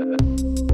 Música